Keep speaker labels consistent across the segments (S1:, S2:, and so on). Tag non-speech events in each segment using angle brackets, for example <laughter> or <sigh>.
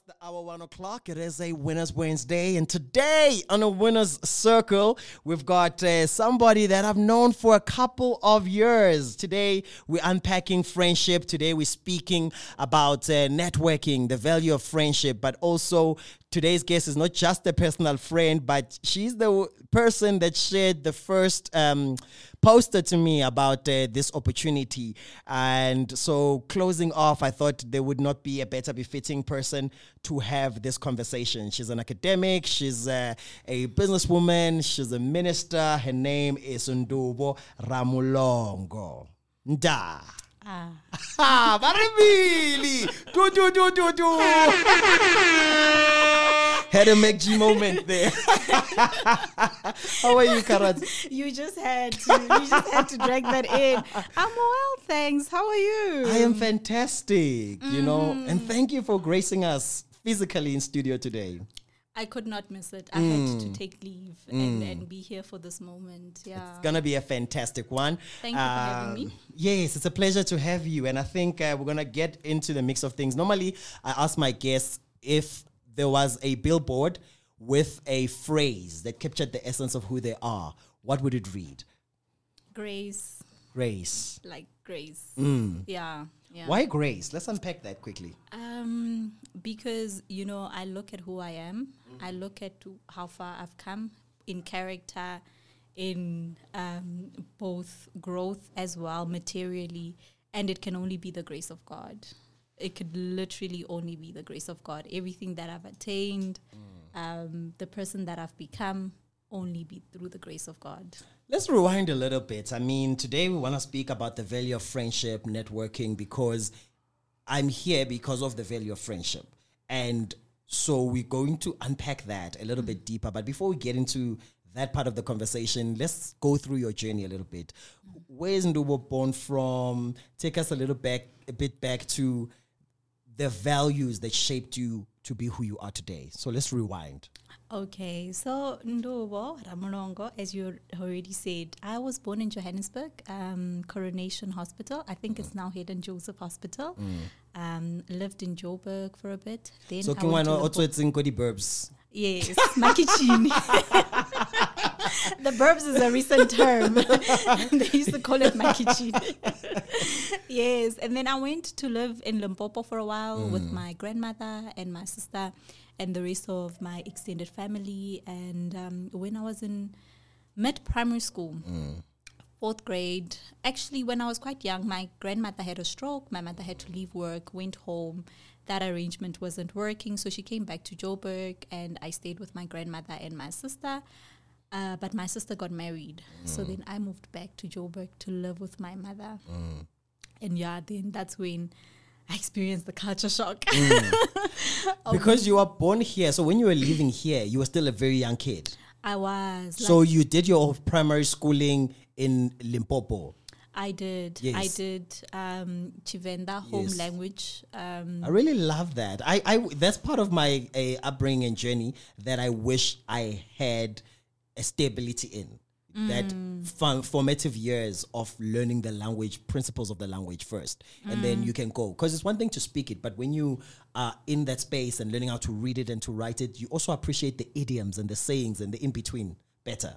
S1: 11 past the hour, one o'clock. It is a Winners Wednesday, and today on a Winners Circle, we've got uh, somebody that I've known for a couple of years. Today, we're unpacking friendship. Today, we're speaking about uh, networking, the value of friendship, but also today's guest is not just a personal friend, but she's the w- person that shared the first um, poster to me about uh, this opportunity. And so, closing off, I thought there would not be a better befitting person to have this conversation. She's an academic, she's uh, a businesswoman, she's a minister. Her name is Ndubo Ramulongo. Nda. Ah, Barabili! Do, do, do, do, do! Had a McG moment there. <laughs> How are you, Karat?
S2: You just had to. You just had to drag that in. I'm well, thanks. How are you?
S1: I am fantastic, you know, and thank you for gracing us physically in studio today.
S2: I could not miss it. I had to take leave and, and be here for this moment. Yeah.
S1: It's gonna be a fantastic one.
S2: Thank you for having me.
S1: Um, Yes, it's a pleasure to have you, and I think uh, we're gonna get into the mix of things. Normally, I ask my guests if there was a billboard with a phrase that captured the essence of who they are. What would it read?
S2: Grace,
S1: Grace.
S2: like grace. Yeah. Yeah.
S1: Why grace? Let's unpack that quickly.
S2: Um, because you know, I look at who I am. I look at how far I've come in character, in um, both growth as well materially, and it can only be the grace of God. It could literally only be the grace of God. Everything that I've attained, um, the person that I've become, only be through the grace of God.
S1: Let's rewind a little bit. I mean, today we want to speak about the value of friendship, networking, because I'm here because of the value of friendship. And so we're going to unpack that a little bit deeper. But before we get into that part of the conversation, let's go through your journey a little bit. Where is Ndubo born from? Take us a little back, a bit back to the values that shaped you to be who you are today. So let's rewind.
S2: Okay, so Ndobo Ramulongo, as you already said, I was born in Johannesburg, um, Coronation Hospital. I think it's now Hayden Joseph Hospital. Um, lived in Joburg for a bit. Then
S1: So
S2: I went to
S1: also it's in Kodi Burbs.
S2: Yes, Makicini. <laughs> <laughs> the burbs is a recent term. <laughs> they used to call it Makicini. <laughs> yes, and then I went to live in Limpopo for a while with my grandmother and my sister and the rest of my extended family. And um, when I was in mid primary school, fourth grade. Actually, when I was quite young, my grandmother had a stroke. My mother had to leave work, went home. That arrangement wasn't working, so she came back to Joburg, and I stayed with my grandmother and my sister. Uh, but my sister got married, so then I moved back to Joburg to live with my mother. And yeah, then that's when I experienced the culture shock. <laughs>
S1: Because you were born here, so when you were living here, you were still a very young kid.
S2: I was.
S1: So you did your primary schooling in Limpopo.
S2: I did. I did um, Tshivenda home
S1: Yes.
S2: language. Um,
S1: I really love that. I, I that's part of my uh, upbringing and journey that I wish I had a stability in. That fun, formative years of learning the language, principles of the language first, and then you can go. Because it's one thing to speak it, but when you are in that space and learning how to read it and to write it, you also appreciate the idioms and the sayings and the in between better.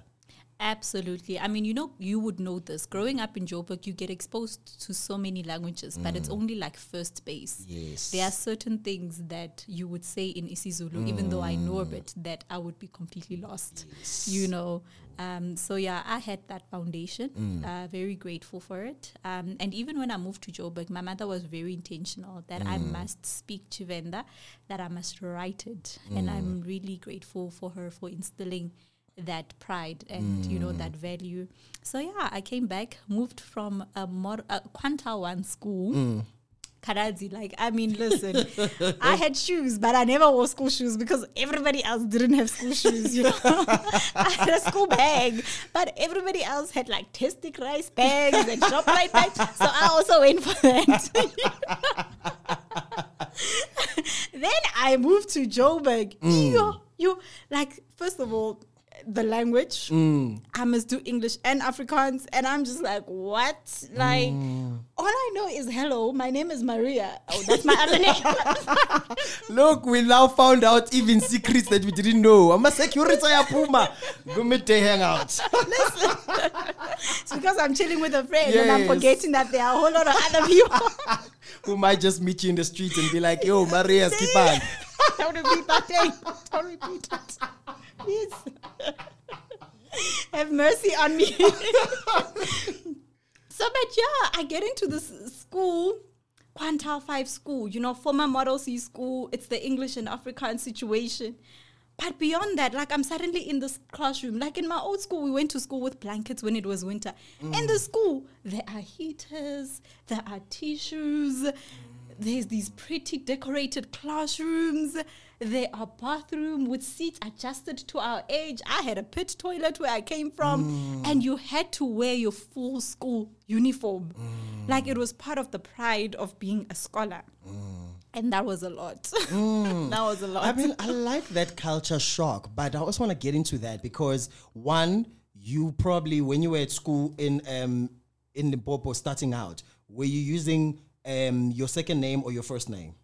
S2: Absolutely. I mean, you know, you would know this. Growing up in Joburg, you get exposed to so many languages, but it's only like first base.
S1: Yes.
S2: There are certain things that you would say in isiZulu, even though I know a bit, that I would be completely lost. Yes. You know. Um, so yeah, I had that foundation. Uh, very grateful for it. Um, and even when I moved to Joburg, my mother was very intentional that I must speak Tshivenda, that I must write it, and I'm really grateful for her for instilling that pride and you know that mm. value. So yeah, I came back, moved from a, mod- a quintile one school. Mm. Karazi, like I mean, listen, <laughs> I had shoes, but I never wore school shoes because everybody else didn't have school shoes. You know, <laughs> I had a school bag, but everybody else had like testic rice bags and Shoprite bags. So I also went for that. <laughs> then I moved to Joburg. Mm. You, you like first of all, the language.
S1: Mm.
S2: I must do English and Afrikaans. And I'm just like, what? Like,
S1: Mm.
S2: all I know is hello, my name is Maria. Oh, that's my other name. <laughs>
S1: Look, we now found out even secrets that we didn't know. I'm a security puma. Go meet the hangout.
S2: it's because I'm chilling with a friend and I'm forgetting that there are a whole lot of other people. <laughs>
S1: Who might just meet you in the street and be like, yo, Maria, skip on. <laughs>
S2: Don't repeat that thing. Don't repeat it. Please. Have mercy on me. <laughs> so, but yeah, I get into this school, quintile 5 school, you know, former Model C school. It's the English and Afrikaans situation. But beyond that, like I'm suddenly in this classroom. Like in my old school, we went to school with blankets when it was winter. Mm. In the school, there are heaters, there are tissues, there's these pretty decorated classrooms. There are bathroom with seats adjusted to our age. I had a pit toilet where I came from, and you had to wear your full school uniform. Like it was part of the pride of being a scholar. And that was a lot. <laughs> that was a lot.
S1: I mean, I like that culture shock, but I also want to get into that because one, you probably when you were at school in um in the Popo starting out, were you using um your second name or your first name?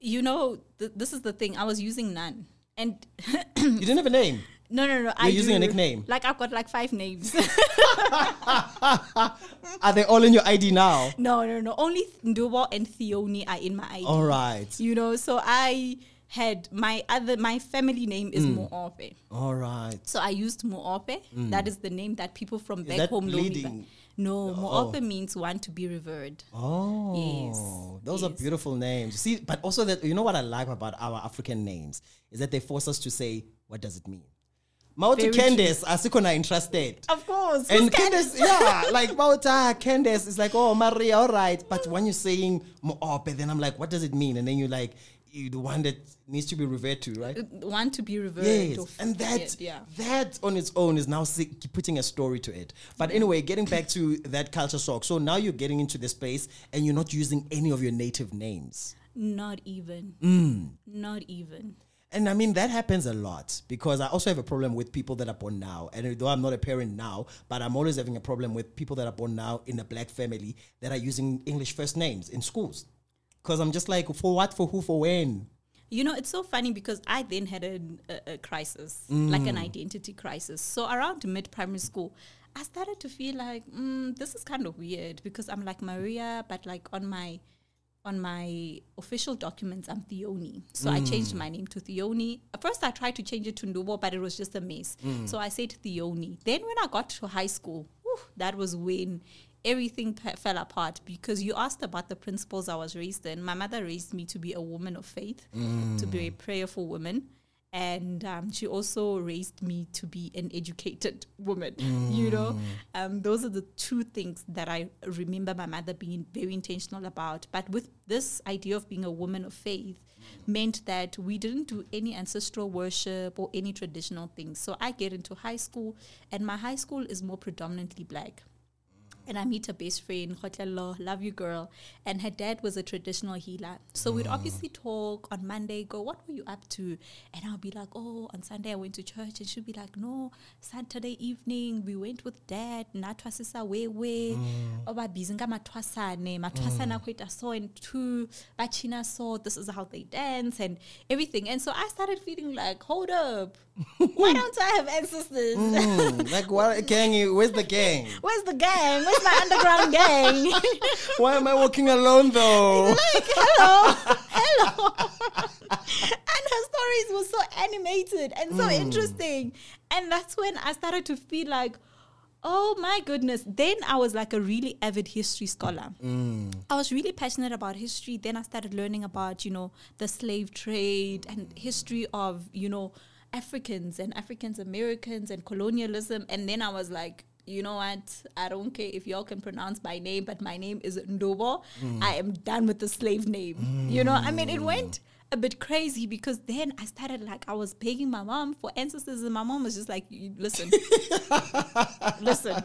S2: You know, th- this is the thing. I was using none. And <clears throat>
S1: You didn't have a name.
S2: no, no, no. I
S1: You're using a nickname?
S2: Like I've got like five names. <laughs>
S1: Are they all in your ID now?
S2: no, no, no. Only Ndubo and Theoni are in my ID.
S1: All right.
S2: You know, so I had my other my family name is
S1: Mm.
S2: Moope.
S1: All right.
S2: So I used Moope. That is the name that people from back
S1: Mm. that
S2: home know me No,
S1: Oh.
S2: Moope means one to be revered.
S1: Oh,
S2: Yes,
S1: those are beautiful names. See, but also that you know what I like about our African names is that they force us to say what does it mean. Mauti. Candace, asikona interested.
S2: Of course.
S1: And Candace, yeah, like Mauta Candace is like, oh Maria, all right. But when you're saying Moope, then I'm like, what does it mean? And then you're like, you the one that needs to be referred to, right?
S2: The one to be revered.
S1: Yes, and that
S2: yeah.
S1: that on its own is now putting a story to it. But anyway, getting back to that culture shock. So now you're getting into the space and you're not using any of your native names.
S2: Not even.
S1: Mm.
S2: Not even.
S1: And I mean, that happens a lot because I also have a problem with people that are born now. And though I'm not a parent now, but I'm always having a problem with people that are born now in a black family that are using English first names in schools. Because I'm just like, for what, for who, for when?
S2: You know, it's so funny because I then had a, a, a crisis, like
S1: Mm.
S2: an identity crisis. So around mid primary school, I started to feel like mm, this is kind of weird because I'm like Maria, but like on my on my official documents, I'm Theoni. So I changed
S1: Mm.
S2: my name to Theoni. At first, I tried to change it to Ndubo, but it was just a mess.
S1: Mm.
S2: So I said Theoni. Then when I got to high school, whew, that was when everything pe- fell apart because you asked about the principles I was raised in. My mother raised me to be a woman of faith, to be a prayerful woman. And um, she also raised me to be an educated woman. <laughs> You know, um, those are the two things that I remember my mother being very intentional about. But with this idea of being a woman of faith, meant that we didn't do any ancestral worship or any traditional things. So I get into high school, and my high school is more predominantly black and I meet her best friend, Khotlelo, love you girl. And her dad was a traditional healer. So we'd ah. obviously talk on Monday, go, what were you up to? And I'll be like, oh, on Sunday I went to church. And she'll be like, no, Saturday evening we went with dad. Nathwasisa wewe. Mm. Oba bizinga matwasane. Matwasana mm. kweta so and two. Bachina so. This is how they dance and everything. And so I started feeling like, hold up. Why don't I have ancestors?
S1: Mm, like, what <laughs> gang? Where's the gang?
S2: Where's the gang? Where's my underground gang? <laughs>
S1: Why am I walking alone though?
S2: like, hello, hello. <laughs> and her stories were so animated and so interesting. And that's when I started to feel like, oh my goodness. Then I was like a really avid history scholar. I was really passionate about history. Then I started learning about, you know, the slave trade and history of, you know, Africans and Africans Americans and colonialism. And then I was like, you know what? I don't care if y'all can pronounce my name, but my name is Ndobo. Mm. I am done with the slave name. Mm. You know, I mean, it went a bit crazy because then I started like I was begging my mom for ancestors, and my mom was just like, "Listen, <laughs> listen,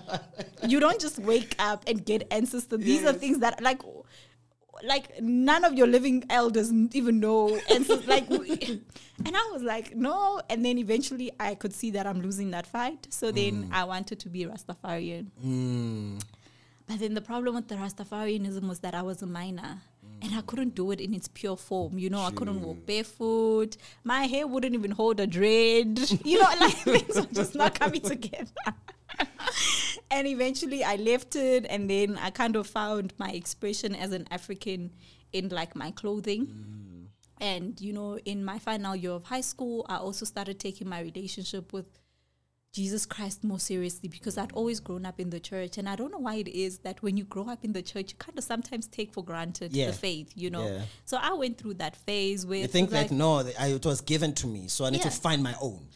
S2: you don't just wake up and get ancestors. These are things that like." Like none of your living elders even know. And so like <laughs> and i was like no. And then eventually i could see that i'm losing that fight. So then mm. i wanted to be rastafarian. Mm. But then the problem with the rastafarianism was that i was a minor. Mm. And I couldn't do it in its pure form. You know, I couldn't walk barefoot. My hair wouldn't even hold a dread. <laughs> You know, like things were just not coming <laughs> together and eventually I left it, and then I kind of found my expression as an African in like my clothing. Mm. And you know, in my final year of high school, I also started taking my relationship with Jesus Christ more seriously because I'd always grown up in the church, and I don't know why it is that when you grow up in the church, you kind of sometimes take for granted
S1: Yeah.
S2: the faith, you know.
S1: Yeah.
S2: So I went through that phase where
S1: You think
S2: like,
S1: that no, I, it was given to me, so I need to find my own.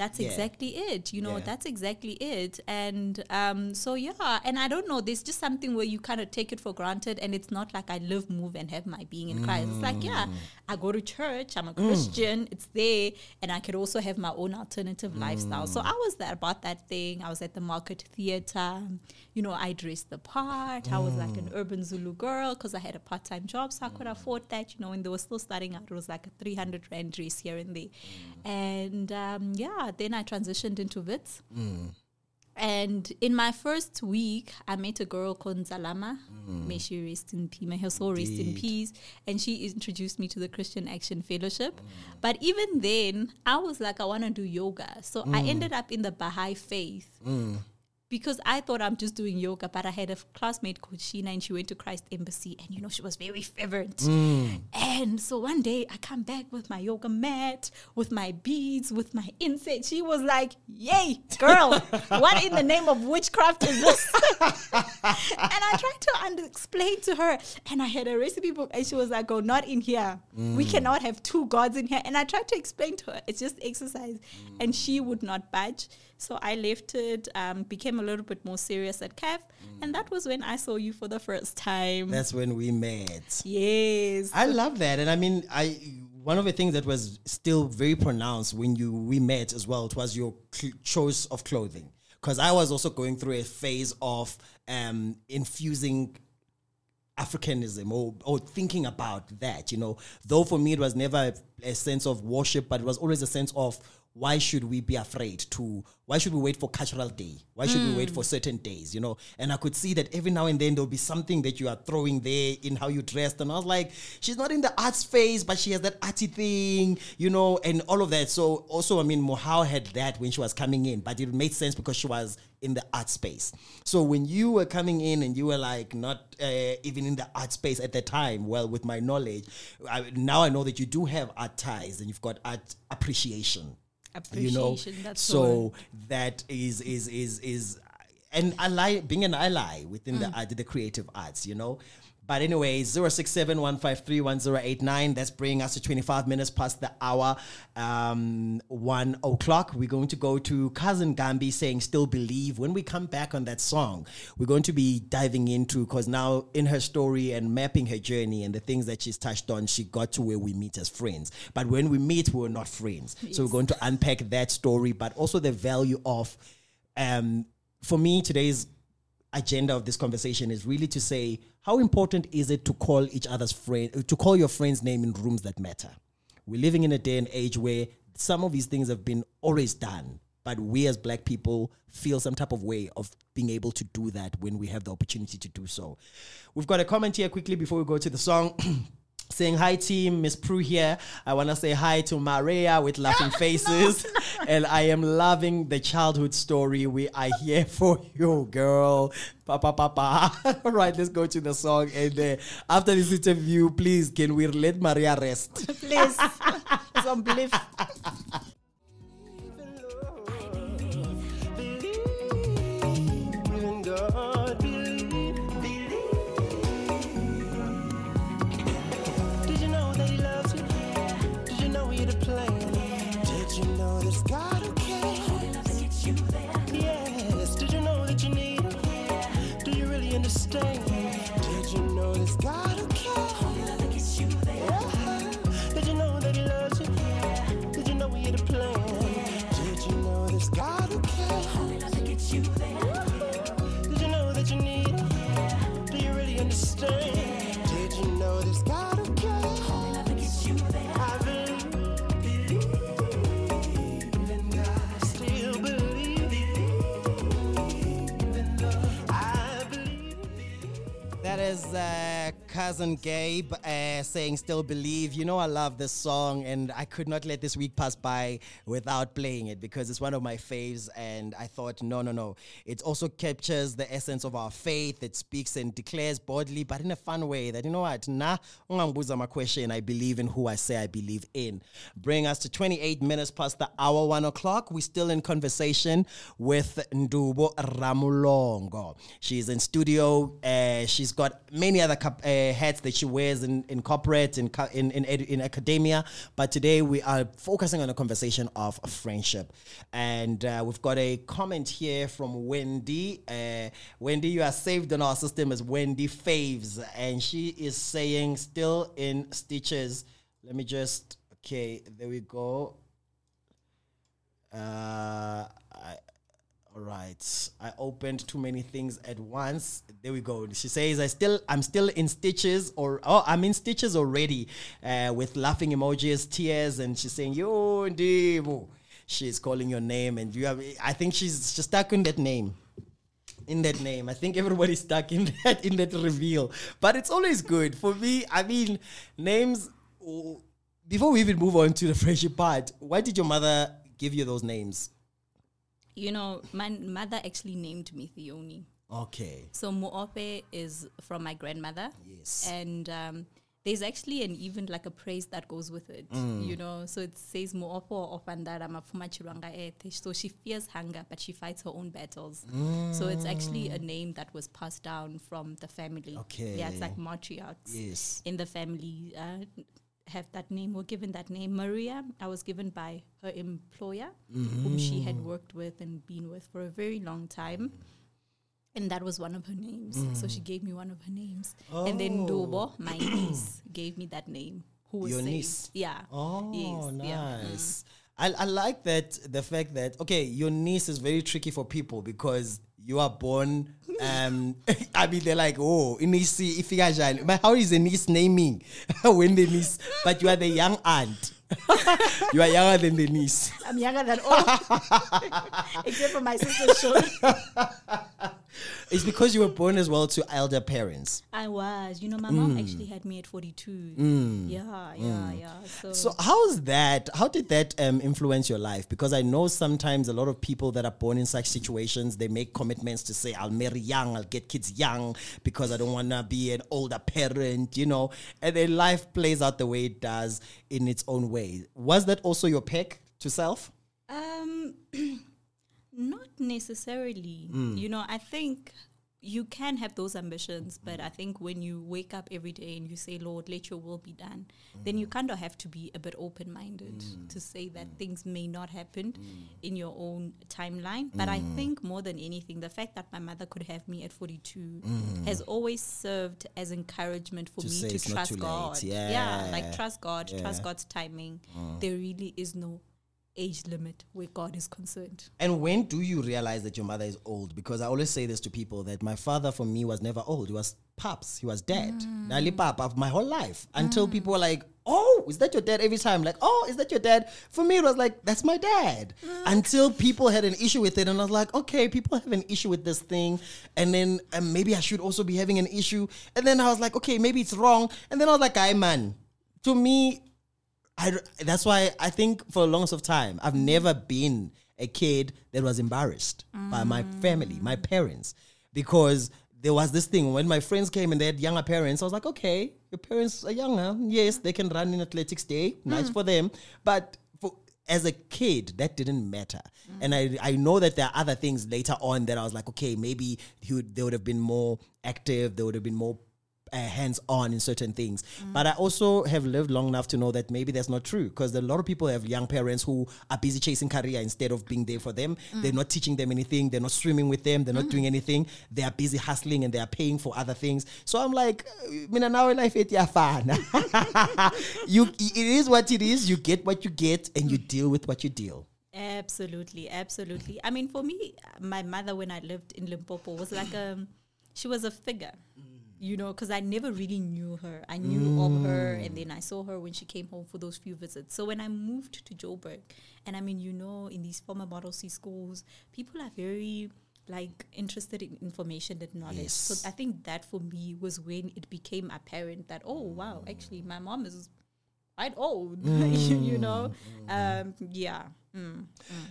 S2: That's
S1: Yeah.
S2: exactly it you know
S1: Yeah.
S2: that's exactly it and um so yeah and i don't know there's just something where you kind of take it for granted and it's not like i live move and have my being in christ it's like yeah
S1: Mm.
S2: i go to church i'm a christian it's there and i could also have my own alternative lifestyle so i was there about that thing i was at the market theater you know i dressed the part i was like
S1: Mm.
S2: an urban zulu girl because i had a part-time job so i could afford that you know when they were still starting out it was like a 300 rand dress here and there and um, yeah then i transitioned into wits hmm. and in my first week, I met a girl called Nzalama. Hmm. May she rest in peace. May her soul rest in peace. And she introduced me to the Christian Action Fellowship. Hmm. But even then, I was like, I want to do yoga. So I ended up in the Baha'i faith. Because I thought I'm just doing yoga, but I had a classmate called Sheena and she went to Christ Embassy and you know she was very fervent. Mm. And so one day I come back with my yoga mat, with my beads, with my incense. She was like, Yay, girl, what in the name of witchcraft is this? <laughs> and I tried to under- explain to her, and I had a recipe book, and she was like, Oh, not in here. We mm. cannot have two gods in here. And I tried to explain to her, it's just exercise. And she would not budge. So I left it, um, became a little bit more serious at CAF, and that was when I saw you for the first time.
S1: That's when we met.
S2: yes.
S1: I love that, and I mean, I one of the things that was still very pronounced when you we met as well. It was your cl- choice of clothing, because I was also going through a phase of um, infusing Africanism or, or thinking about that, you know. Though for me it was never a, a sense of worship, but it was always a sense of why should we be afraid to why should we wait for cultural day? Why should we wait for certain days, you know? And I could see that every now and then there'll be something that you are throwing there in how you dressed. And I was like, she's not in the arts phase, but she has that arty thing, you know, and all of that. So also, I mean, Mohau had that when she was coming in, but it made sense because she was in the art space. So when you were coming in and you were like not uh, even in the art space at the time, well, with my knowledge, I, now I know that you do have art ties and you've got art appreciation. You know,
S2: Appreciation, that's the
S1: so that is is is is an ally being an ally within the mm. art, the creative arts. You know. But anyway, 0671531089. That's bringing us to 25 minutes past the hour, um, 1 o'clock. We're going to go to Cousin Gambi saying Still Believe. When we come back on that song, we're going to be diving into, because now in her story and mapping her journey and the things that she's touched on, she got to where we meet as friends. But when we meet, we're not friends. So we're going to unpack that story, but also the value of, um, for me, today's agenda of this conversation is really to say how important is it to call each other's friend to call your friend's name in rooms that matter? We're living in a day and age where some of these things have been always done but we as black people feel some type of way of being able to do that when we have the opportunity to do so. We've got a comment here quickly before we go to the song <clears throat> saying hi team miss prue here. I want to say hi to maria with laughing <laughs> faces. and i am loving the childhood story. We are here <laughs> for you girl. Papa papa all <laughs> right let's go to the song. And uh, after this interview please can we let maria rest?
S2: Please. Some belief.
S1: Uh, cousin Gabe uh, saying "Still Believe." You know, I love this song, and I could not let this week pass by without playing it because it's one of my faves. And I thought, no, no, no. It also captures the essence of our faith. It speaks and declares boldly, but in a fun way. That you know what? Nah, my question. I believe in who I say I believe in. Bring us to 28 minutes past the hour, one o'clock. We're still in conversation with Ndubo Ramulongo. She's in studio. Uh, she's got many other cap- uh, hats that she wears in, in corporate, in, in, in, in academia. But today we are focusing on a conversation of friendship. And uh, we've got a comment here from Wendy. Uh, Wendy, you are saved on our system as Wendy Faves. And she is saying, still in stitches. Let me just, okay, there we go. Uh, all right. I opened too many things at once. There we go. She says, "I still, I'm still in stitches, or oh, I'm in stitches already, uh, with laughing emojis, tears." And she's saying, "Yo, Ndibo." She's calling your name, and you have. I think she's she's stuck in that name. In that name, I think everybody's stuck in <laughs> that in that reveal. But it's always good for me. I mean, names. Before we even move on to the friendship part, why did your mother give you those names?
S2: You know, my mother actually named me Theoni.
S1: Okay.
S2: So Moope is from my grandmother.
S1: Yes.
S2: And um, there's actually an even like a praise that goes with it,
S1: Mm.
S2: you know. So it says Moopo opandara mafuma chirwanga ete. So she fears hunger, but she fights her own battles. So it's actually a name that was passed down from the family. Okay. Yeah, it's like matriarchs
S1: Yes.
S2: in the family uh, have that name were given that name. Maria i was given by her employer whom she had mm. worked with and been with for a very long time. And that was one of her names. So she mm. gave me one of her names. And then oh. dobo <clears throat> my niece gave me that name. Who was
S1: Your
S2: saved.
S1: niece?
S2: yeah.
S1: Oh,
S2: Yes, yeah.
S1: nice. Mm. I, I like that the fact that okay, your niece is very tricky for people because you are born. Um, <laughs> I mean, they're like, oh, inisi ifika But how is the niece naming <laughs> when the niece? But you are the young aunt. <laughs> you are younger than the niece.
S2: i'm younger than all except for my sister's children
S1: It's because you were born as well to elder parents.
S2: i was you know my mom actually had me at 42 yeah yeah yeah so,
S1: So how's that? How did that um, influence your life? Because I know sometimes a lot of people that are born in such situations, they make commitments to say, "I'll marry young, I'll get kids young because I don't want to be an older parent," you know. And then life plays out the way it does in its own way. Was that also your pick to self?
S2: Um, <clears throat> not necessarily.
S1: Mm.
S2: You know, I think you can have those ambitions, but I think when you wake up every day and you say, Lord, let your will be done, then
S1: Mm.
S2: you kind of have to be a bit open minded to say that things may not happen
S1: Mm.
S2: in your own timeline. But I think more than anything, the fact that my mother could have me at 42 has always served as encouragement for
S1: Mm. To
S2: me to trust. God.
S1: Yeah.
S2: like trust God, trust
S1: Yeah. Mm.
S2: God's timing. There really is no age limit where God is concerned.
S1: And when do you realize that your mother is old? Because I always say this to people that my father for me was never old. He was paps. He was dead. Mm. Nali papa of my whole life. Mm. Until people were like, Oh, is that your dad? Every time, like, oh, is that your dad? For me, it was like, that's my dad. Mm. Until people had an issue with it, and I was like, okay, people have an issue with this thing, and then um, maybe I should also be having an issue. And then I was like, okay, maybe it's wrong. And then I was like, I man, to me, I, that's why I think for the longest of time, I've never been a kid that was embarrassed by my family, my parents, because there was this thing when my friends came and they had younger parents. I was like, okay, your parents are younger. Yes, they can run in athletics day. Nice for them. But for, as a kid, that didn't matter. And I, I know that there are other things later on that I was like, okay, maybe he would, they would have been more active. They would have been more uh, hands on in certain things. But I also have lived long enough to know that maybe that's not true because a lot of people have young parents who are busy chasing career instead of being there for them. Mm. They're not teaching them anything. They're not swimming with them. They're not mm. doing anything. They are busy hustling and they are paying for other things. So I'm like, uh, mina now life it fun. <laughs> You it is what it is. You get what you get and you deal with what you deal.
S2: Absolutely, absolutely. I mean, for me, my mother, when I lived in Limpopo, was like a, she was a figure, you know, because I never really knew her. I knew of her, and then I saw her when she came home for those few visits. So when I moved to Joburg, and I mean, you know, in these former Model C schools, people are very like interested in information and knowledge.
S1: Yes.
S2: So I think that for me was when it became apparent that oh wow, actually my mom is quite old. you, <laughs> you know, um, yeah. Mm.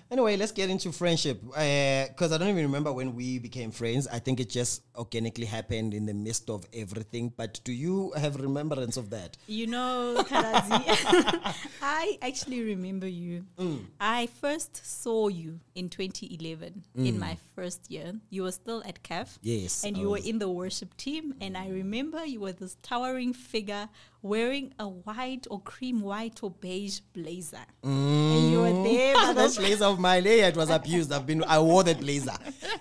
S1: Anyway, let's get into friendship. Because I don't even remember when we became friends. I think it just organically happened in the midst of everything. But do you have remembrance of that?
S2: You know, Karazi, <laughs> I actually remember you.
S1: Mm.
S2: I first saw you in 2011 in my first year. You were still at CAF.
S1: Mm. Yes,
S2: And
S1: I
S2: you were in the worship team. And I remember you were this towering figure wearing a white or cream white or beige blazer. And you were there. <laughs>
S1: that blazer of mine, yeah, it was abused. I've been, I wore that blazer.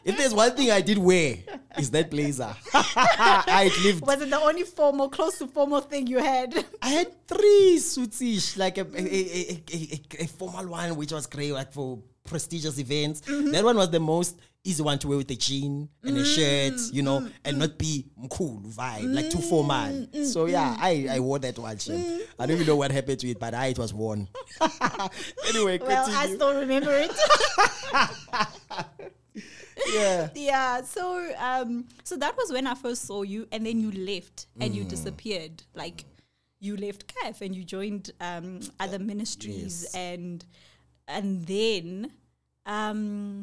S1: If there's one thing I did wear, is that blazer. <laughs> I lived.
S2: was it the only formal, close to formal thing you had? <laughs>
S1: I had three suitsish, like a, a, a, a, a, a formal one, which was great, like for prestigious events.
S2: Mm-hmm.
S1: That one was the most easy one to wear with a jean and a shirt, you know,
S2: Mm-hmm.
S1: and not be cool vibe, like too formal. So yeah, I, I wore that one.
S2: Mm-hmm.
S1: I don't even know what happened to it, but I, it was worn. <laughs> anyway,
S2: well, I
S1: continue.
S2: still remember it. <laughs>
S1: yeah.
S2: yeah so um so that was when i first saw you and then you left and
S1: Mm.
S2: you disappeared like you left CAF and you joined um other ministries
S1: Yes.
S2: and and then um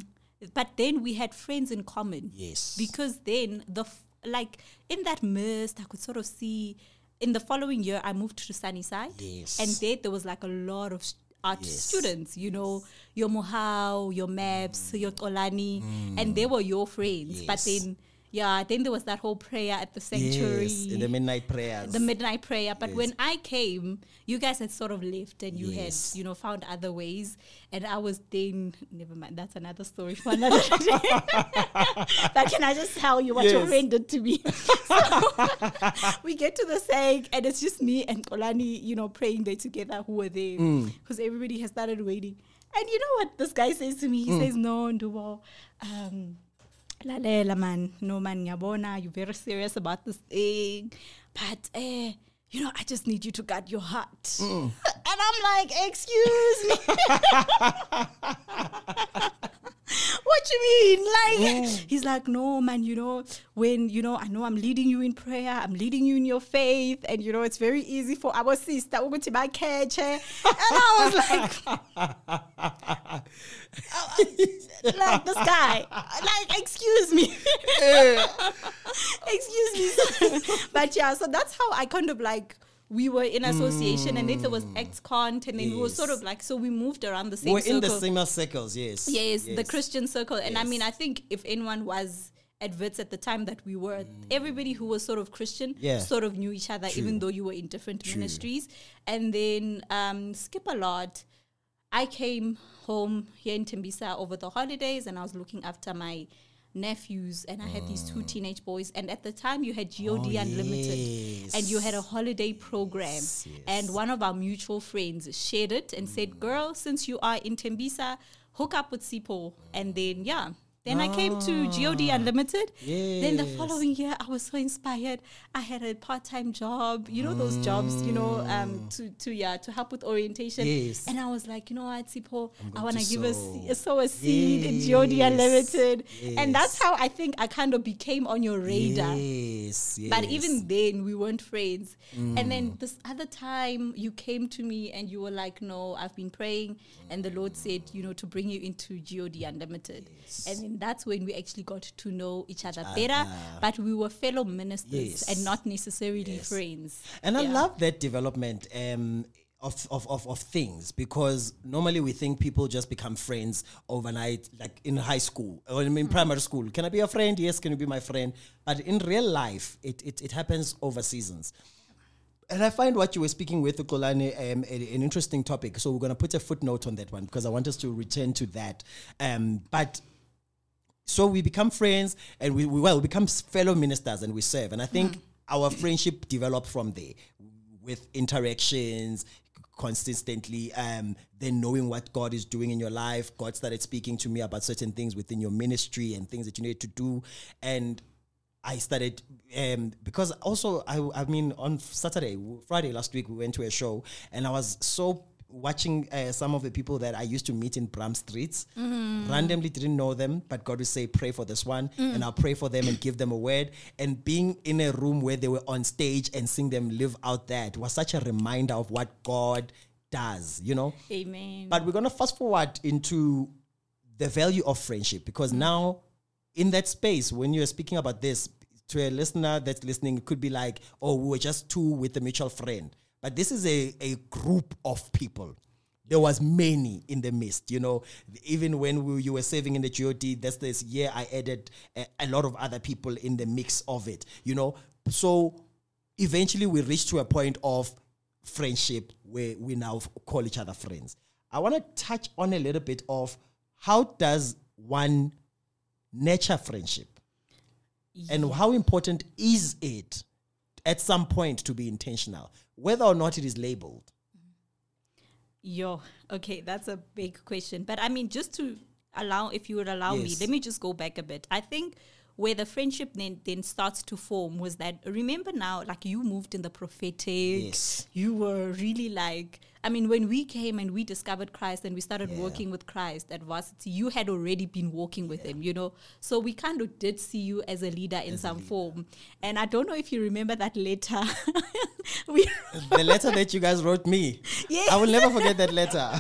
S2: but then we had friends in common
S1: Yes.
S2: because then the f- like in that mist i could sort of see in the following year i moved to sunnyside
S1: Yes.
S2: and there there was like a lot of art
S1: Yes.
S2: students you know your mohau your maps your tolani and they were your friends but
S1: Mm. Yes.
S2: then yeah then there was that whole prayer at the sanctuary
S1: Yes, the midnight prayers.
S2: the midnight prayer. But
S1: Yes.
S2: when I came, you guys had sort of left and you
S1: Yes.
S2: had, you know, found other ways. And I was then, never mind, that's another story for another <laughs> day. <laughs> but can I just tell you what your
S1: Yes.
S2: friend did to me? <laughs> So, we get to the saying, and it's just me and Kolani, you know, praying there together who were there
S1: Mm.
S2: because everybody has started waiting. And you know what this guy says to me? He
S1: Mm.
S2: says, No, Ndubo, um, lalela man no man ngiyabona you're very serious about this thing. But eh you know i just need you to guard your heart. <laughs> And i'm like excuse me <laughs> you mean like <laughs> he's like no man you know when you know i know i'm leading you in prayer i'm leading you in your faith and you know it's very easy for our sister ukuthi bakhethe and i was like <laughs> oh, uh, like this guy like excuse me. <laughs> Excuse me but yeah so that's how i kind of like we were in association and then there was ex-cont and then we were sort of like so we moved around the same circle.
S1: We're in the
S2: circle.
S1: similar circles, yes.
S2: yes, the christian circle. And i mean i think if anyone was at Wits at the time that we were everybody who was sort of christian
S1: Yeah.
S2: sort of knew each other even though you were in different ministries. And then um skip a lot. I came home here in Tembisa over the holidays and I was looking after my nephews and I had these two mm. teenage boys and at the time you had GOD
S1: Oh,
S2: Unlimited and you had a holiday program.
S1: Yes, yes.
S2: and one of our mutual friends shared it and said mm. girl since you are in Tembisa hook up with Sipo and then yeah then I came to GOD Unlimited. Then the
S1: Ah.
S2: Following year, I was so inspired. I had a part-time job. You know those jobs, you know, um, to to yeah, to help with orientation.
S1: Mm. Yes.
S2: And I was like, you know what, Sipo, I want to give a,
S1: sow.
S2: se- sow a seed in GOD
S1: Yes.
S2: Unlimited. And that's how I think I kind of became on your radar.
S1: Yes, yes.
S2: But even then, we weren't friends. And
S1: Mm.
S2: then this other time, you came to me and you were like, No, I've been praying. And the Lord said, you know, to bring you into GOD Unlimited. And then that's when we actually got to know each other better. But we were fellow ministers
S1: Yes.
S2: and not necessarily friends.
S1: And I love that development um, of, of, of, of things because normally we think people just become friends overnight, like in high school or in,
S2: Mm-hmm.
S1: primary school. Can I be a friend? Yes, can you be my friend? But in real life, it, it, it happens over seasons. And I find what you were speaking with, Ukolani, um, a- an interesting topic. So we're going to put a footnote on that one because I want us to return to that. Um, but so we become friends and we, we well we become fellow ministers and we serve. And i think our friendship developed from there with interactions consistently um then knowing what god is doing in your life god started speaking to me about certain things within your ministry and things that you need to do. And I started um, because also I, I mean on Saturday, Friday last week we went to a show and I was so watching uh, some of the people that I used to meet in Bram Streets. Mm-hmm. Randomly didn't know them, but God would say, pray for this one, mm. and I'll pray for them and give them a word. And being in a room where they were on stage and seeing them live out that was such a reminder of what God does, you know?
S2: Amen.
S1: But we're going to fast forward into the value of friendship because mm. now, in that space, when you're speaking about this to a listener that's listening, it could be like, oh, we were just two with a mutual friend. But this is a, a group of people. There was many in the midst, you know. Even when we, you were serving in the GOD, that's this year I added a, a lot of other people in the mix of it, you know. So eventually we reached to a point of friendship where we now call each other friends. I want to touch on a little bit of how does one nurture friendship and how important is it at some point to be intentional whether or not it is labeled
S2: Yo, okay, that's a big question. But I mean, just to allow, if you would allow me, let me just go back a bit. I think where the friendship then, then starts to form was that, remember now, like you moved in the prophetic.
S1: Yes.
S2: You were really like, I mean, when we came and we discovered Christ and we started
S1: Yeah.
S2: working with Christ at varsity, you had already been walking with him, you know? So we kind of did see you as a leader in some form. And I don't know if you remember that letter. <laughs> we
S1: the letter that you guys wrote me
S2: Yes.
S1: i will never forget that letter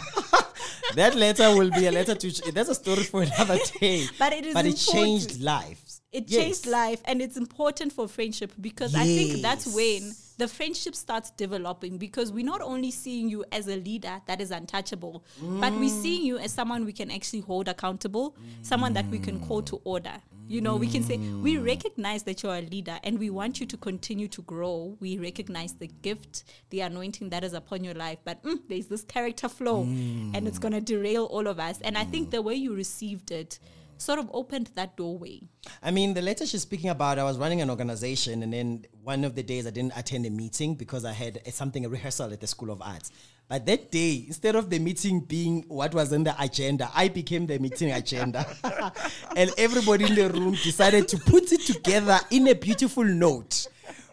S1: <laughs> that letter will be a letter to that's a story for another day
S2: But it is
S1: but it changed lives
S2: it
S1: Yes.
S2: changed life and it's important for friendship because i think that's when the friendship starts developing because we're not only seeing you as a leader that is untouchable but we're mm. seeing you as someone we can actually hold accountable someone that we can call to order. You know we can say we mm. recognize that you're a leader and we want you to continue to grow. We recognize the gift the anointing that is upon your life but mm, there's this character flow and it's mm. going to derail all of us. And i think the way you received it sort of opened that doorway
S1: I mean, the letter she's speaking about, I was running an organization, and then one of the days I didn't attend a meeting because I had something, a rehearsal at the School of Arts. But that day, instead of the meeting being what was in the agenda, I became the meeting agenda. <laughs> and everybody in the room decided to put it together in a beautiful note,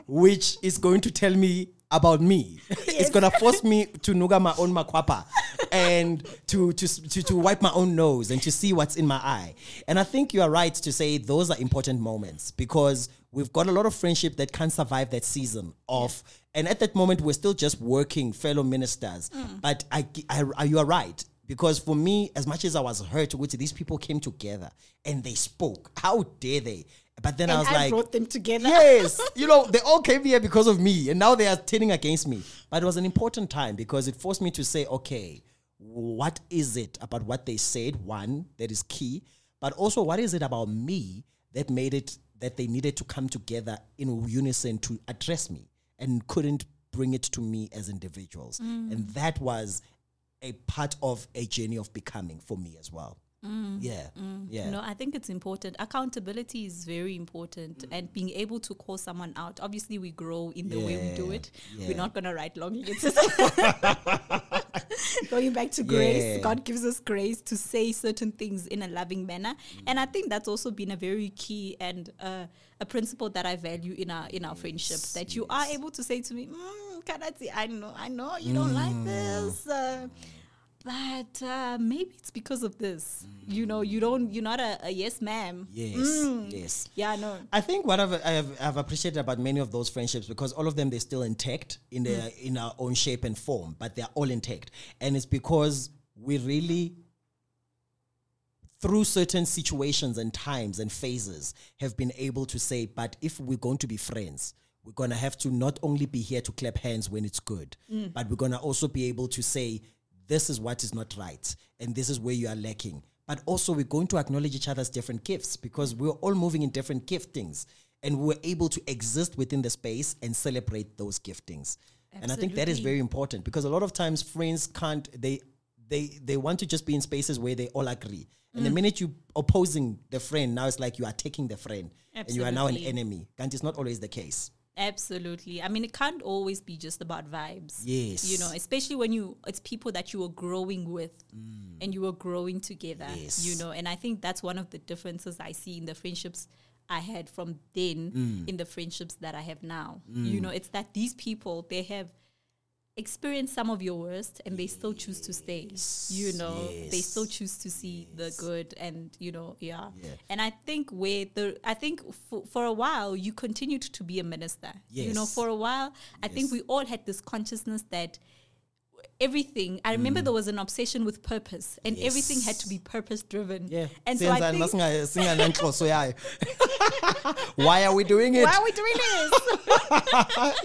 S1: which is going to tell me about me. <laughs> it's gonna force me to nuga my own makwapa and to, to to to wipe my own nose and to see what's in my eye. And I think you are right to say those are important moments because we've got a lot of friendship that can't survive that season of. And at that moment, we're still just working fellow ministers. Mm. But I, I, I- you are right because for me, as much as I was hurt, which these people came together and they spoke. How dare they? But then I was
S2: I
S1: like,
S2: brought them together.
S1: Yes, <laughs> you know, they all came here because of me, and now they are turning against me. But it was an important time because it forced me to say, okay, what is it about what they said? One, that is key, but also what is it about me that made it that they needed to come together in unison to address me and couldn't bring it to me as individuals. Mm. And that was a part of a journey of becoming for me as well. Yeah, yeah.
S2: No, I think it's important. Accountability is very important, and being able to call someone out. Obviously, we grow in the way we do it.
S1: yeah.
S2: We're not gonna write long letters. <laughs> Going back to grace,
S1: Yeah.
S2: God gives us grace to say certain things in a loving manner, and I think that's also been a very key and uh, a principle that I value in our in our friendship. That you are able to say to me, mm, I know, I know you don't like this. Uh, but uh, maybe it's because of this. You know, you don't. You're not a, a yes, ma'am.
S1: Yes,
S2: Mm.
S1: yes.
S2: Yeah, no.
S1: I think what I've, I've, I've appreciated about many of those friendships because all of them they're still intact in their in our own shape and form, but they're all intact, and it's because we really through certain situations and times and phases have been able to say, but if we're going to be friends, we're going to have to not only be here to clap hands when it's good, but we're going to also be able to say, this is what is not right, and this is where you are lacking. But also, we're going to acknowledge each other's different gifts because we're all moving in different giftings, and we're able to exist within the space and celebrate those giftings. And I think that is very important because a lot of times friends can't they they they want to just be in spaces where they all agree. And the
S2: Mm.
S1: minute you opposing the friend, now it's like you are taking the friend and you are now an enemy. And it's not always the case.
S2: Absolutely. I mean, it can't always be just about vibes.
S1: Yes.
S2: You know, especially when you, it's people that you are growing with mm. and you are growing together,
S1: Yes.
S2: you know, and I think that's one of the differences I see in the friendships I had from then mm. in the friendships that I have now. Mm. You know, it's that these people, they have, experience some of your worst and they still choose to stay. You know they still choose to see the good and you know yeah.
S1: Yeah.
S2: and i think where the i think for, for a while you continued to be a minister. You know for a while i think we all had this consciousness that everything i remember
S1: Mm.
S2: there was an obsession with purpose and everything had to be purpose driven
S1: Yeah.
S2: and so i think
S1: yayo. Uh, <laughs> <laughs> why are we doing it?
S2: why are we doing this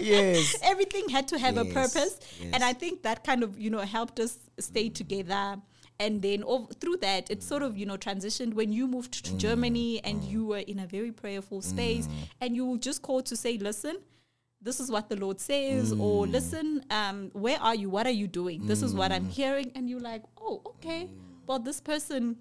S2: <laughs>
S1: yes.
S2: everything had to have a purpose
S1: yes.
S2: and i think that kind of you know helped us stay mm. together and then ov- through that it sort of you know transitioned when you moved to mm. germany and mm. you were in a very prayerful space and you were just called to say listen this is what the lord says or hmm. listen um, where are you? What are you doing? This is what i'm hmm. hearing. And you're like oh okay. Hmm. Well this person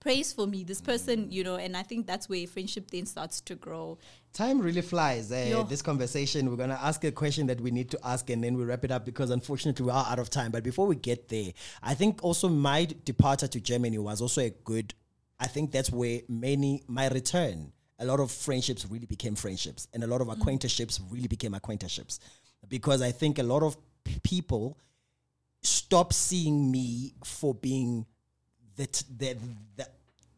S2: prays for me. This person you know and i think that's where friendship then starts to grow.
S1: Time really flies. Eh,
S2: Yo.
S1: this conversation, we're going to ask a question that we need to ask and then we wrap it up because unfortunately we are out of time. But before we get there, I think also my departure to Germany was also a good, I think that's where many, my return, a lot of friendships really became friendships and a lot of mm. acquaintanceships really became acquaintanceships. Because I think a lot of p- people stop seeing me for being that t- the, the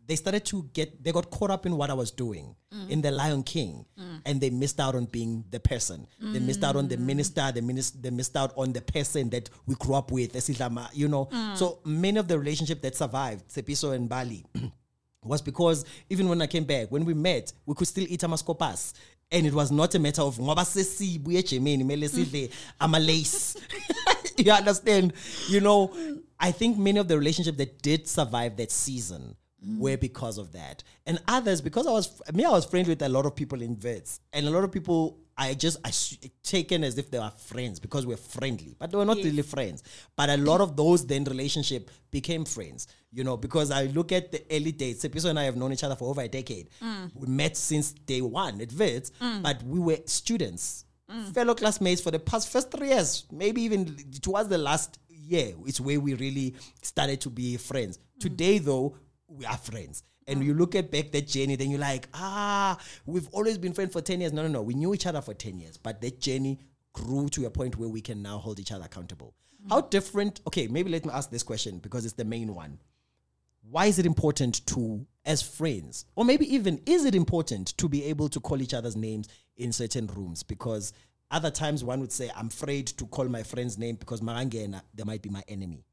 S1: they started to get they got caught up in what I was doing mm. in the Lion King mm. and they missed out on being the person. They missed out on the minister, they missed they missed out on the person that we grew up with, you know. So many of the relationship that survived, Sepiso and Bali, <clears throat> was because even when I came back, when we met, we could still eat amaskopas. And it was not a matter of ngoba sesibuye eJermany mele sidle <laughs> amalace. <laughs> you understand? You know, I think many of the relationships that did survive that season mm. were because of that. And others, because I was me, I was friendly with a lot of people in vets. And a lot of people I just taken as if they were friends because we're friendly, but they were not really friends. But a lot of those then relationship became friends, you know, because I look at the early days. Sepiso and I have known each other for over a decade. Mm. We met since day one at Vets, mm. but we were students, mm. fellow classmates for the past first three years, maybe even towards the last year. It's where we really started to be friends. Today, though, we are friends. And you look at back that journey, then you're like, ah, we've always been friends for 10 years. No, no, no. We knew each other for 10 years, but that journey grew to a point where we can now hold each other accountable. How different, okay, maybe let me ask this question because it's the main one. Why is it important to, as friends, or maybe even is it important to be able to call each other's names in certain rooms? Because other times one would say, I'm afraid to call my friend's name because Marangena, they might be my enemy.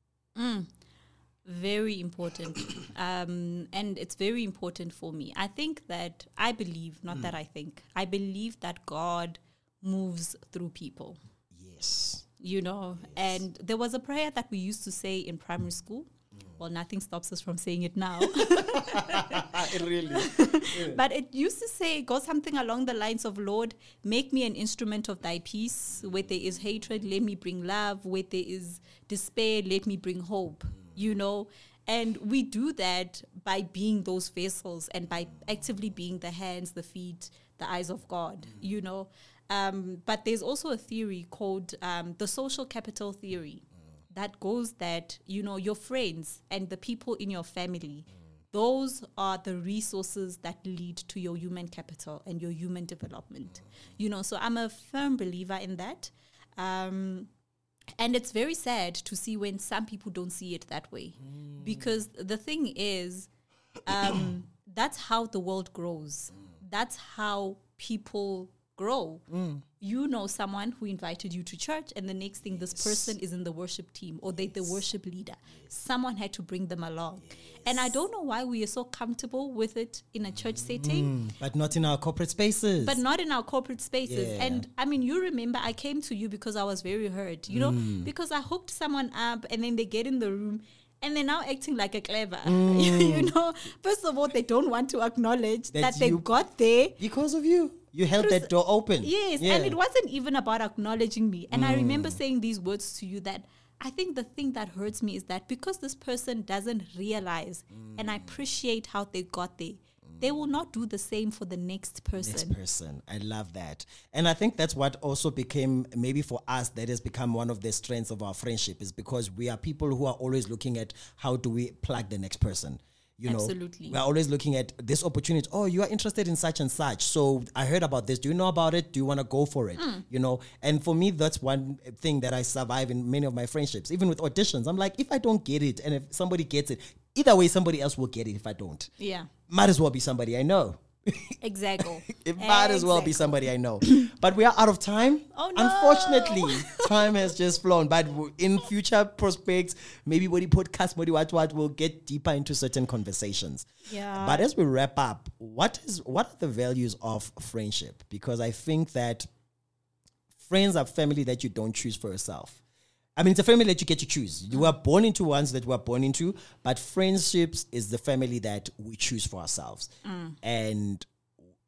S2: Very important um, and it's very important for me. I think that i believe not that hmm. i think i believe that god moves through people.
S1: Yes.
S2: you know and there was a prayer that we used to say in primary hmm. school. Well nothing stops us from saying it now. <laughs>
S1: Really. <laughs>
S2: but it used to say go something along the lines of lord make me an instrument of thy peace. Where there is hatred let me bring love. Where there is despair let me bring hope hmm. You know. And we do that by being those vessels and by actively being the hands the feet the eyes of god you know. Um, but there's also a theory called um, the social capital theory that goes that you know your friends and the people in your family those are the resources that lead to your human capital and your human development you know. So i'm a firm believer in that. Um, and it's very sad to see when some people don't see it that way. Because the thing is um, <coughs> that's how the world grows. That's how people grow you know someone who invited you to church and the next thing this person is in the worship team or they the worship leader someone had to bring them along and i don't know why we are so comfortable with it in a church setting
S1: But not in our corporate spaces.
S2: but not in our corporate spaces.
S1: Yeah.
S2: And I mean, you remember I came to you because I was very hurt, you know,
S1: Mm.
S2: because I hooked someone up and then they get in the room and they're now acting like a clever. <laughs> you know, first of all, they don't want to acknowledge
S1: Mm. That
S2: that, they got there.
S1: because of you. You held that door open.
S2: Yes,
S1: Yeah.
S2: and it wasn't even about acknowledging me. And I remember
S1: Mm.
S2: saying these words to you that I think the thing that hurts me is that because this person doesn't realize and
S1: Mm.
S2: I appreciate how they got there, they will not do the same for the next person.
S1: Next person. I love that. And I think that's what also became, maybe for us, that has become one of the strengths of our friendship is because we are people who are always looking at how do we plug the next person. You know,
S2: Absolutely.
S1: we're always looking at this opportunity. Oh, you are interested in such and such. So I heard about this. Do you know about it? Do you want to go for it?
S2: Hmm.
S1: You know, and for me, that's one thing that I survive in many of my friendships. Even with auditions, I'm like, if I don't get it, and if somebody gets it, either way, somebody else will get it if I don't.
S2: Yeah.
S1: Might as well be somebody I know.
S2: Exactly. <laughs>
S1: It might as well be somebody I know. <clears throat> but we are out of time.
S2: Oh, no.
S1: Unfortunately, <laughs> time has just flown. But in future prospects, maybe you podcast, what what what, we'll get deeper into certain conversations.
S2: Yeah.
S1: But as we wrap up, what is what are the values of friendship? Because I think that friends are family that you don't choose for yourself. I mean, it's a family that you get to choose. You were born into ones that we are born into, but friendships is the family that we choose for ourselves. Mm. And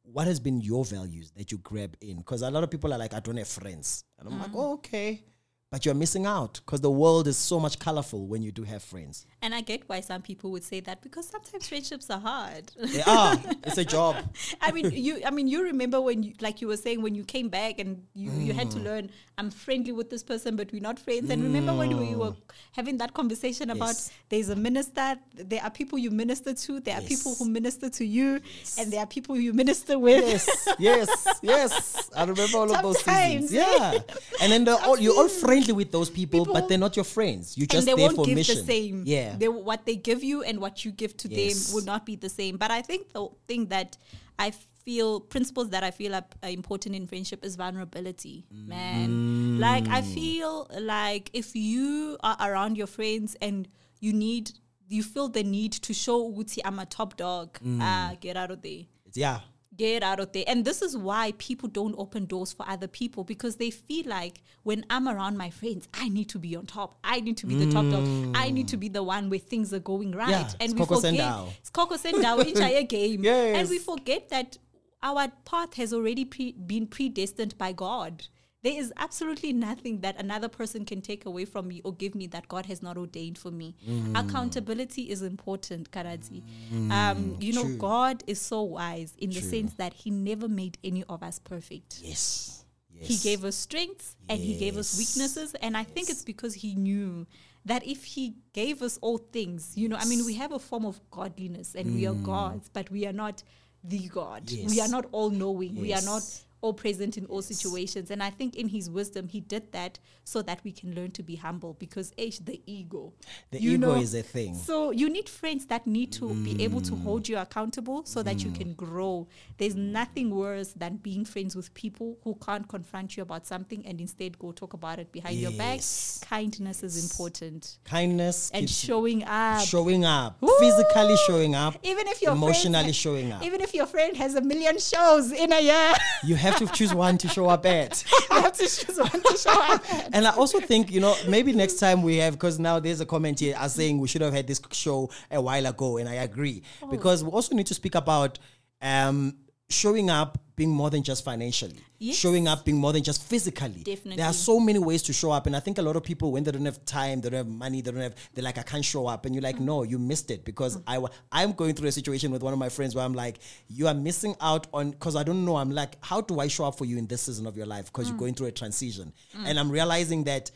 S1: what has been your values that you grab in? Because a lot of people are like, I don't have friends. And I'm like, oh, okay. But you're missing out because the world is so much colorful when you do have friends.
S2: And I get why some people would say that because sometimes friendships are hard.
S1: They are. <laughs> it's a job. <laughs>
S2: I mean, you. I mean, you remember when, you, like you were saying, when you came back and you, you had
S1: Mm.
S2: to learn. I'm friendly with this person, but we're not friends. And remember when we were having that conversation about
S1: Yes.
S2: there's a minister. There are people you minister to. There are people who minister to you, and there are people you minister with.
S1: Yes, yes, yes. I remember all of those
S2: Sometimes,
S1: seasons. Yeah. And then they're <laughs> all, you're all friendly with those people,
S2: People-
S1: but they're not your friends. You're just
S2: and they
S1: there
S2: won't
S1: for
S2: give
S1: mission.
S2: the same.
S1: Yeah.
S2: They, what they give you and what you give to
S1: Yes.
S2: them will not be the same. But I think the thing that I feel, principles that I feel are, are important in friendship is vulnerability, man. Like, I
S1: Mm.
S2: feel like if you are around your friends and you need, you feel the need to show Uti, I'm a top dog,
S1: Mm.
S2: ah, get out of there
S1: yeah.
S2: Get out of there. And this is why people don't open doors for other people because they feel like when I'm around my friends, I need to be on top. I need to be the top dog. I need to be the one where things are going right.
S1: Yeah,
S2: and we forget
S1: Sendao.
S2: it's Coco Sendao <laughs> entire game.
S1: Yes.
S2: And we forget that our path has already pre- been predestined by God. There is absolutely nothing that another person can take away from me or give me that God has not ordained for me.
S1: Mm.
S2: Accountability is important, Karazi. Um, you know,
S1: true.
S2: God is so wise in the sense that He never made any of us perfect.
S1: Yes. Yes.
S2: He gave us strengths and He gave us weaknesses. And I think it's because He knew that if He gave us all things, you know, I mean, we have a form of godliness and we are gods, but we are not the God. We
S1: Mm.
S2: Are not all knowing. We are not
S1: Yes.
S2: All present in all situations. And I think in His wisdom, He did that so that we can learn to be humble because, H, the ego.
S1: The
S2: you
S1: ego
S2: know,
S1: is a thing.
S2: so you need friends that need to be able to hold mm. you accountable so that you mm. can grow. There's nothing worse than being friends with people who can't confront you about something and instead go talk about it behind your back.
S1: Yes.
S2: Kindness is important.
S1: Kindness
S2: And showing up.
S1: showing up,
S2: Woo!
S1: physically showing up,
S2: even if your
S1: emotionally
S2: ha-
S1: showing up.
S2: Even if your friend has a million shows in a year,
S1: You have <laughs> to choose one to show up at. <laughs>
S2: you have to choose one to show up. at.
S1: And I also think, you know, maybe next time we have, because now there's a comment here as saying we should have had this show a while ago, and I agree.
S2: Oh.
S1: Because we also need to speak about um, showing up being more than just financially,
S2: Yes.
S1: showing up being more than just physically.
S2: Definitely.
S1: There are so many ways to show up. And I think a lot of people, when they don't have time, they don't have money, they don't have, they're like, I can't show up. And you're like, no, you missed it because mm. I, wa- I'm going through a situation with one of my friends where I'm like, you are missing out on, because I don't know. I'm like, how do I show up for you in this season of your life? Because you're mm. going through a transition. Mm. And I'm realizing that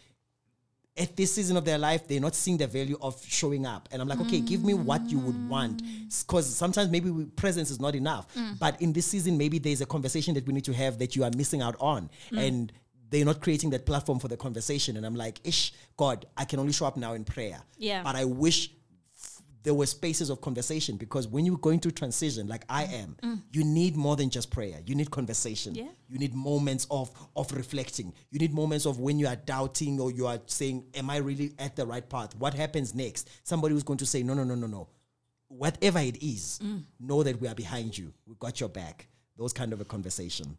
S1: at this season of their life, they're not seeing the value of showing up. And I'm like, okay, give me what you would want. Mm. Because sometimes maybe we, presence is not enough. Mm. But in this season, maybe there's a conversation that we need to have that you are missing out on. Mm. And they're not creating that platform for the conversation. And I'm like, ish, God, I can only show up now in prayer.
S2: Yeah.
S1: But I wish there were spaces of conversation because when you're going through transition like i am you need more than just prayer. You need conversation.
S2: Yeah.
S1: you need moments of of reflecting. You need moments of when you are doubting or you are saying am i really at the right path? What happens next? Somebody who's going to say no no no no no. Whatever it is mm. know that we are behind you. We got your back those kind of a conversation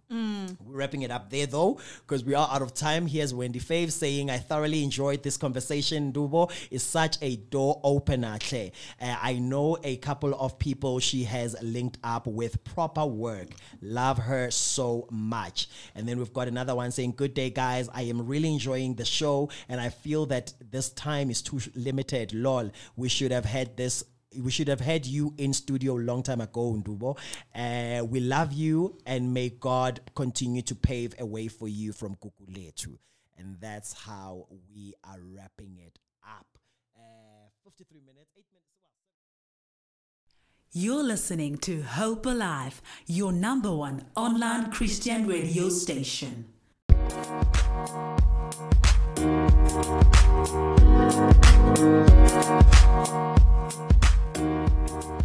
S1: we're wrapping it up there though, because we are out of time. Here's Wendy Fave saying, I thoroughly enjoyed this conversation. Dubo is such a door opener. Uh, I know a couple of people she has linked up with proper work. Love her so much. And then we've got another one saying, Good day, guys. I am really enjoying the show, and I feel that this time is too limited. Lol. We should have had this we should have had you in studio a long time ago, Ndubo. Uh, we love you and may God continue to pave a way for you from Kukuletu. And that's how we are wrapping it up. Uh, 53 minutes, 8 minutes.
S3: You're listening to Hope Alive, your number one online Christian radio station.
S4: Thank Thank you.